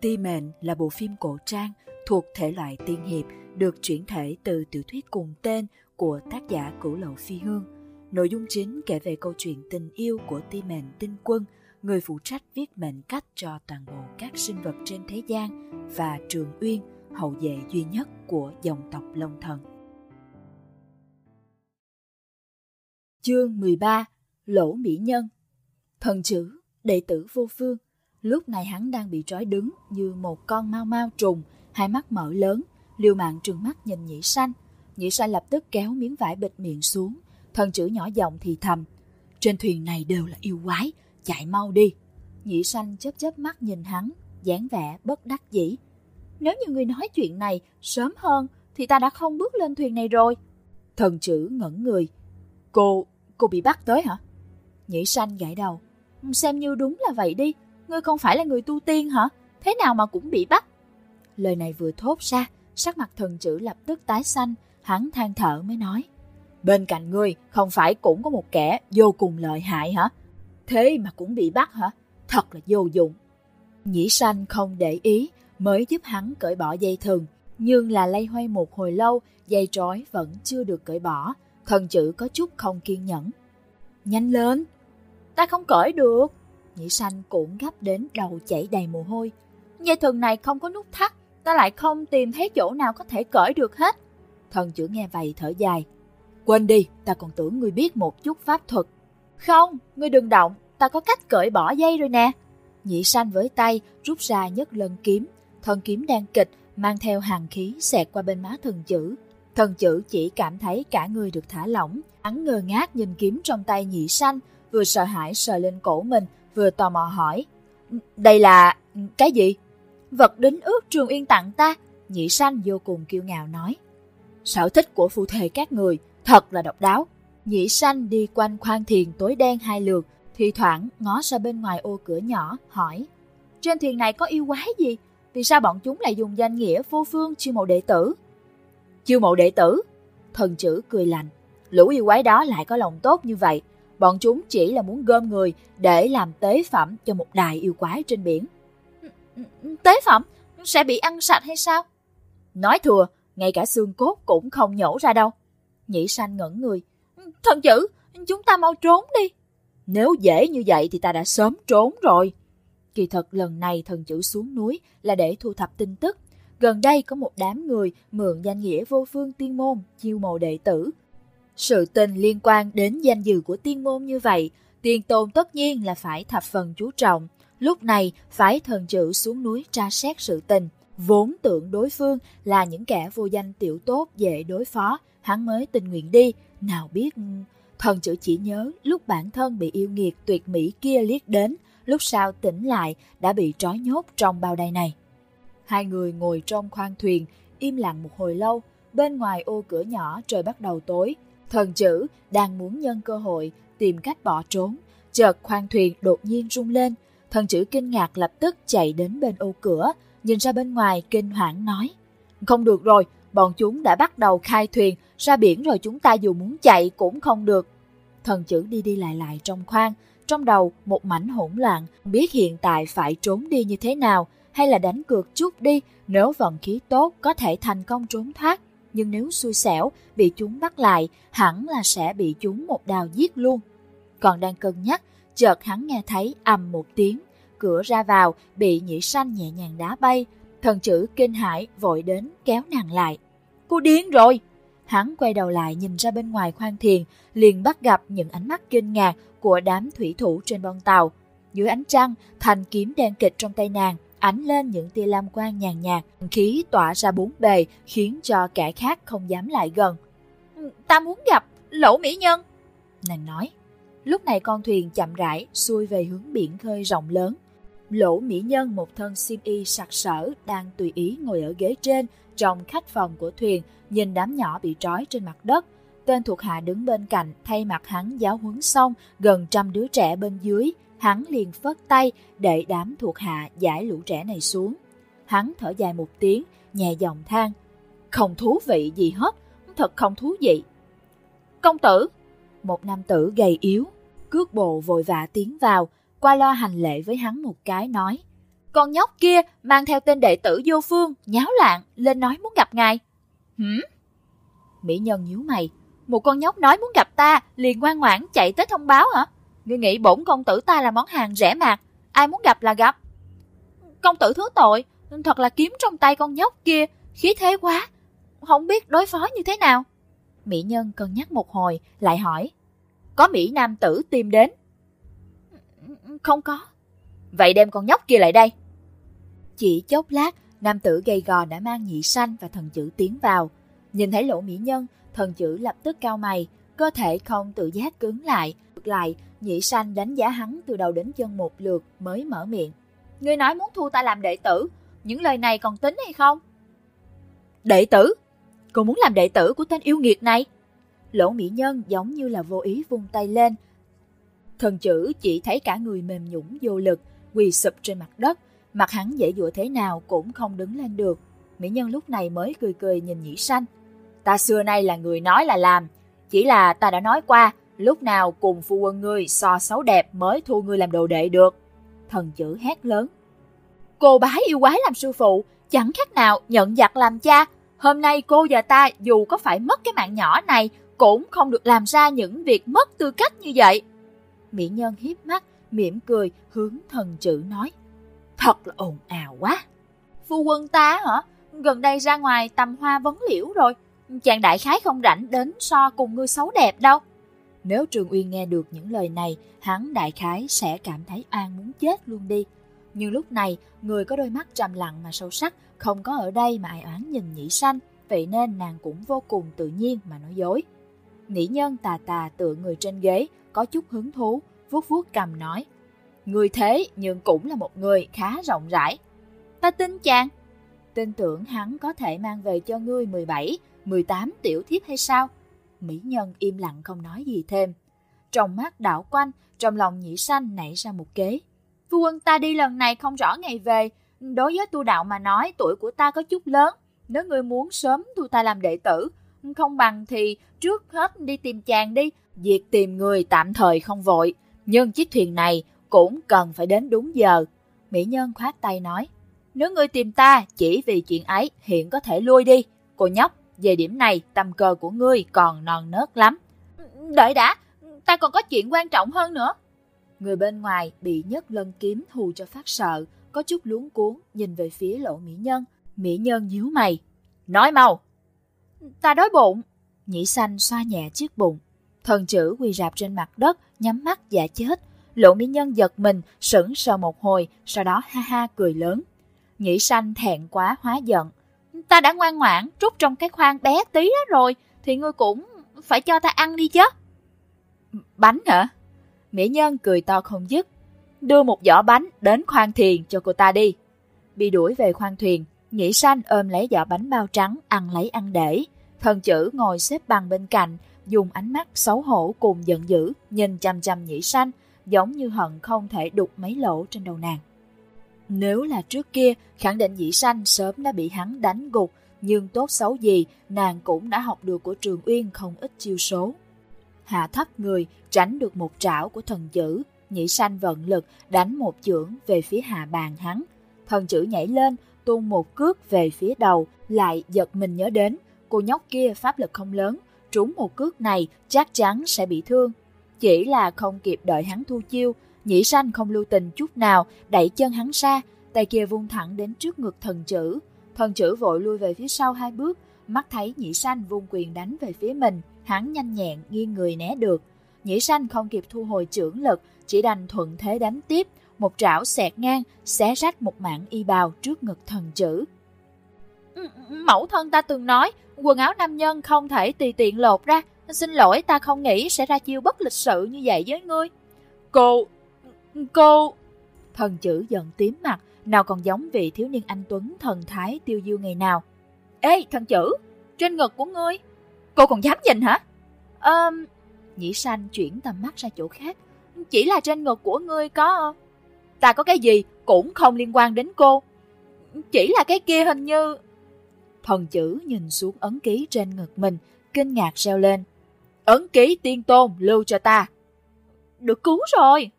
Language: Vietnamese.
Ti Mệnh là bộ phim cổ trang thuộc thể loại tiên hiệp được chuyển thể từ tiểu thuyết cùng tên của tác giả Cửu Lậu Phi Hương. Nội dung chính kể về câu chuyện tình yêu của Ti Mệnh Tinh Quân, người phụ trách viết mệnh cách cho toàn bộ các sinh vật trên thế gian và Trường Uyên, hậu vệ duy nhất của dòng tộc Long Thần. Chương 13 Lỗ Mỹ Nhân Thần chữ, đệ tử vô phương Lúc này hắn đang bị trói đứng như một con mau mau trùng, hai mắt mở lớn, liều mạng trừng mắt nhìn nhĩ sanh. Nhĩ sanh lập tức kéo miếng vải bịt miệng xuống, thần chữ nhỏ giọng thì thầm. Trên thuyền này đều là yêu quái, chạy mau đi. Nhĩ sanh chớp chớp mắt nhìn hắn, dáng vẻ bất đắc dĩ. Nếu như người nói chuyện này sớm hơn thì ta đã không bước lên thuyền này rồi. Thần chữ ngẩn người. Cô, cô bị bắt tới hả? Nhĩ sanh gãi đầu. Xem như đúng là vậy đi, ngươi không phải là người tu tiên hả? Thế nào mà cũng bị bắt? Lời này vừa thốt ra, sắc mặt thần chữ lập tức tái xanh, hắn than thở mới nói. Bên cạnh ngươi không phải cũng có một kẻ vô cùng lợi hại hả? Thế mà cũng bị bắt hả? Thật là vô dụng. Nhĩ sanh không để ý, mới giúp hắn cởi bỏ dây thừng. Nhưng là lay hoay một hồi lâu, dây trói vẫn chưa được cởi bỏ. Thần chữ có chút không kiên nhẫn. Nhanh lên! Ta không cởi được. Nhĩ sanh cũng gấp đến đầu chảy đầy mồ hôi. Dây thừng này không có nút thắt, ta lại không tìm thấy chỗ nào có thể cởi được hết. Thần chữ nghe vậy thở dài. Quên đi, ta còn tưởng ngươi biết một chút pháp thuật. Không, ngươi đừng động, ta có cách cởi bỏ dây rồi nè. Nhị sanh với tay rút ra nhất lần kiếm, thần kiếm đang kịch mang theo hàng khí xẹt qua bên má thần chữ. Thần chữ chỉ cảm thấy cả người được thả lỏng, hắn ngơ ngác nhìn kiếm trong tay nhị sanh, vừa sợ hãi sờ lên cổ mình, vừa tò mò hỏi. Đây là... cái gì? Vật đính ước Trường Yên tặng ta, nhị sanh vô cùng kiêu ngạo nói. Sở thích của phu thề các người, thật là độc đáo. Nhị sanh đi quanh khoang thiền tối đen hai lượt, thì thoảng ngó ra bên ngoài ô cửa nhỏ, hỏi. Trên thuyền này có yêu quái gì? Vì sao bọn chúng lại dùng danh nghĩa vô phương chiêu mộ đệ tử? Chiêu mộ đệ tử? Thần chữ cười lạnh. Lũ yêu quái đó lại có lòng tốt như vậy. Bọn chúng chỉ là muốn gom người để làm tế phẩm cho một đài yêu quái trên biển. Tế phẩm? Sẽ bị ăn sạch hay sao? Nói thừa, ngay cả xương cốt cũng không nhổ ra đâu. Nhĩ sanh ngẩn người. Thần chữ, chúng ta mau trốn đi. Nếu dễ như vậy thì ta đã sớm trốn rồi. Kỳ thật lần này thần chữ xuống núi là để thu thập tin tức. Gần đây có một đám người mượn danh nghĩa vô phương tiên môn, chiêu mộ đệ tử. Sự tình liên quan đến danh dự của tiên môn như vậy, tiên tôn tất nhiên là phải thập phần chú trọng. Lúc này phải thần chữ xuống núi tra xét sự tình. Vốn tưởng đối phương là những kẻ vô danh tiểu tốt dễ đối phó, hắn mới tình nguyện đi, nào biết... Thần chữ chỉ nhớ lúc bản thân bị yêu nghiệt tuyệt mỹ kia liếc đến, lúc sau tỉnh lại đã bị trói nhốt trong bao đài này. Hai người ngồi trong khoang thuyền, im lặng một hồi lâu, bên ngoài ô cửa nhỏ trời bắt đầu tối. Thần chữ đang muốn nhân cơ hội tìm cách bỏ trốn, chợt khoang thuyền đột nhiên rung lên. Thần chữ kinh ngạc lập tức chạy đến bên ô cửa, nhìn ra bên ngoài kinh hoảng nói. Không được rồi, bọn chúng đã bắt đầu khai thuyền, ra biển rồi chúng ta dù muốn chạy cũng không được. Thần chữ đi đi lại lại trong khoang, trong đầu một mảnh hỗn loạn, biết hiện tại phải trốn đi như thế nào, hay là đánh cược chút đi, nếu vận khí tốt có thể thành công trốn thoát. Nhưng nếu xui xẻo, bị chúng bắt lại, hẳn là sẽ bị chúng một đào giết luôn. Còn đang cân nhắc, chợt hắn nghe thấy ầm một tiếng, cửa ra vào bị nhĩ sanh nhẹ nhàng đá bay, thần chữ kinh hãi vội đến kéo nàng lại. Cô điên rồi! Hắn quay đầu lại nhìn ra bên ngoài khoang thiền, liền bắt gặp những ánh mắt kinh ngạc của đám thủy thủ trên bon tàu. Dưới ánh trăng, thanh kiếm đen kịch trong tay nàng, ánh lên những tia lam quang nhàn nhạt, khí tỏa ra bốn bề khiến cho kẻ khác không dám lại gần. Ừ, ta muốn gặp lỗ mỹ nhân, nàng nói. Lúc này con thuyền chậm rãi xuôi về hướng biển khơi rộng lớn. Lỗ mỹ nhân một thân xiêm y sặc sỡ đang tùy ý ngồi ở ghế trên trong khách phòng của thuyền nhìn đám nhỏ bị trói trên mặt đất. Tên thuộc hạ đứng bên cạnh thay mặt hắn giáo huấn xong gần trăm đứa trẻ bên dưới, hắn liền phất tay để đám thuộc hạ giải lũ trẻ này xuống. Hắn thở dài một tiếng, nhẹ giọng than. Không thú vị gì hết, thật không thú vị. Công tử! Một nam tử gầy yếu, cước bộ vội vã tiến vào, qua lo hành lễ với hắn một cái nói. Con nhóc kia mang theo tên đệ tử vô phương, nháo loạn, lên nói muốn gặp ngài. Hửm? Mỹ nhân nhíu mày. Một con nhóc nói muốn gặp ta, liền ngoan ngoãn chạy tới thông báo hả? Ngươi nghĩ bổn công tử ta là món hàng rẻ mạt, ai muốn gặp là gặp. Công tử thứ tội, thật là kiếm trong tay con nhóc kia, khí thế quá, không biết đối phó như thế nào. Mỹ nhân cân nhắc một hồi, lại hỏi. Có Mỹ nam tử tìm đến. Không có. Vậy đem con nhóc kia lại đây. Chỉ chốc lát, nam tử gầy gò đã mang nhị sanh và thần chữ tiến vào. Nhìn thấy lỗ mỹ nhân, thần chữ lập tức cao mày, cơ thể không tự giác cứng lại. Ngược lại, nhị sanh đánh giá hắn từ đầu đến chân một lượt mới mở miệng. Ngươi nói muốn thu ta làm đệ tử, những lời này còn tính hay không? Đệ tử? Cô muốn làm đệ tử của tên yêu nghiệt này? Lỗ mỹ nhân giống như là vô ý vung tay lên. Thần chữ chỉ thấy cả người mềm nhũng vô lực, quỳ sụp trên mặt đất, mặt hắn dễ dụa thế nào cũng không đứng lên được. Mỹ nhân lúc này mới cười cười nhìn nhĩ sanh. Ta xưa nay là người nói là làm, chỉ là ta đã nói qua, lúc nào cùng phu quân ngươi so xấu đẹp mới thu ngươi làm đồ đệ được. Thần chữ hét lớn. Cô bái yêu quái làm sư phụ, chẳng khác nào nhận giặc làm cha. Hôm nay cô và ta dù có phải mất cái mạng nhỏ này, cũng không được làm ra những việc mất tư cách như vậy. Mỹ nhân hiếp mắt, mỉm cười, hướng thần chữ nói. Thật là ồn ào quá. Phu quân ta hả? Gần đây ra ngoài tầm hoa vấn liễu rồi. Chàng đại khái không rảnh đến so cùng ngươi xấu đẹp đâu. Nếu Trường Uyên nghe được những lời này, hắn đại khái sẽ cảm thấy an muốn chết luôn đi. Nhưng lúc này, người có đôi mắt trầm lặng mà sâu sắc, không có ở đây mà ai oán nhìn nhĩ sanh, vậy nên nàng cũng vô cùng tự nhiên mà nói dối. Nghĩ nhân tà tà tựa người trên ghế, có chút hứng thú, vuốt vuốt cầm nói. Người thế nhưng cũng là một người khá rộng rãi. Ta tin chàng. Tin tưởng hắn có thể mang về cho ngươi 17, 18 tiểu thiếp hay sao? Mỹ nhân im lặng không nói gì thêm. Trong mắt đảo quanh, trong lòng nhĩ sanh nảy ra một kế. Phu quân ta đi lần này không rõ ngày về. Đối với tu đạo mà nói tuổi của ta có chút lớn. Nếu ngươi muốn sớm thu ta làm đệ tử, không bằng thì trước hết đi tìm chàng đi. Việc tìm người tạm thời không vội. Nhưng chiếc thuyền này cũng cần phải đến đúng giờ. Mỹ nhân khoát tay nói. Nếu ngươi tìm ta chỉ vì chuyện ấy hiện có thể lui đi. Cô nhóc, về điểm này tâm cơ của ngươi còn non nớt lắm. Đợi đã, ta còn có chuyện quan trọng hơn nữa. Người bên ngoài bị nhất lân kiếm hù cho phát sợ, có chút luống cuốn nhìn về phía lỗ mỹ nhân. Mỹ nhân nhíu mày. Nói mau. Ta đói bụng. Nhĩ xanh xoa nhẹ chiếc bụng. Thần chữ quỳ rạp trên mặt đất, nhắm mắt giả chết. Lỗ mỹ nhân giật mình, sững sờ một hồi, sau đó ha ha cười lớn. Nhĩ xanh thẹn quá hóa giận. Ta đã ngoan ngoãn trút trong cái khoang bé tí đó rồi, thì ngươi cũng phải cho ta ăn đi chứ. Bánh hả? Mỹ nhân cười to không dứt. Đưa một giỏ bánh đến khoang thuyền cho cô ta đi. Bị đuổi về khoang thuyền, Nhĩ Sanh ôm lấy giỏ bánh bao trắng ăn lấy ăn để. Thần chữ ngồi xếp bằng bên cạnh, dùng ánh mắt xấu hổ cùng giận dữ, nhìn chăm chăm Nhĩ Sanh, giống như hận không thể đục mấy lỗ trên đầu nàng. Nếu là trước kia, khẳng định dĩ Sanh sớm đã bị hắn đánh gục, nhưng tốt xấu gì, nàng cũng đã học được của Trường Uyên không ít chiêu số. Hạ thấp người, tránh được một trảo của thần chữ, Nhĩ Sanh vận lực đánh một chưởng về phía hạ bàn hắn. Thần chữ nhảy lên, tung một cước về phía đầu, lại giật mình nhớ đến, cô nhóc kia pháp lực không lớn, trúng một cước này chắc chắn sẽ bị thương. Chỉ là không kịp đợi hắn thu chiêu, nhĩ sanh không lưu tình chút nào, đẩy chân hắn ra, tay kia vung thẳng đến trước ngực thần chữ. Thần chữ vội lui về phía sau hai bước, mắt thấy nhĩ sanh vung quyền đánh về phía mình, hắn nhanh nhẹn nghiêng người né được. Nhĩ sanh không kịp thu hồi trưởng lực, chỉ đành thuận thế đánh tiếp, một trảo xẹt ngang, xé rách một mảng y bào trước ngực thần chữ. Mẫu thân ta từng nói, quần áo nam nhân không thể tùy tiện lột ra, xin lỗi ta không nghĩ sẽ ra chiêu bất lịch sự như vậy với ngươi. Cô, cô... Thần chữ giận tím mặt, nào còn giống vị thiếu niên anh Tuấn thần thái tiêu diêu ngày nào. Ê, thần chữ, trên ngực của ngươi, cô còn dám nhìn hả? Ờm... Um, Nhĩ sanh chuyển tầm mắt ra chỗ khác. Chỉ là trên ngực của ngươi có ta có cái gì cũng không liên quan đến cô. Chỉ là cái kia hình như... Thần chữ nhìn xuống ấn ký trên ngực mình, kinh ngạc reo lên. Ấn ký tiên tôn lưu cho ta. Được cứu rồi.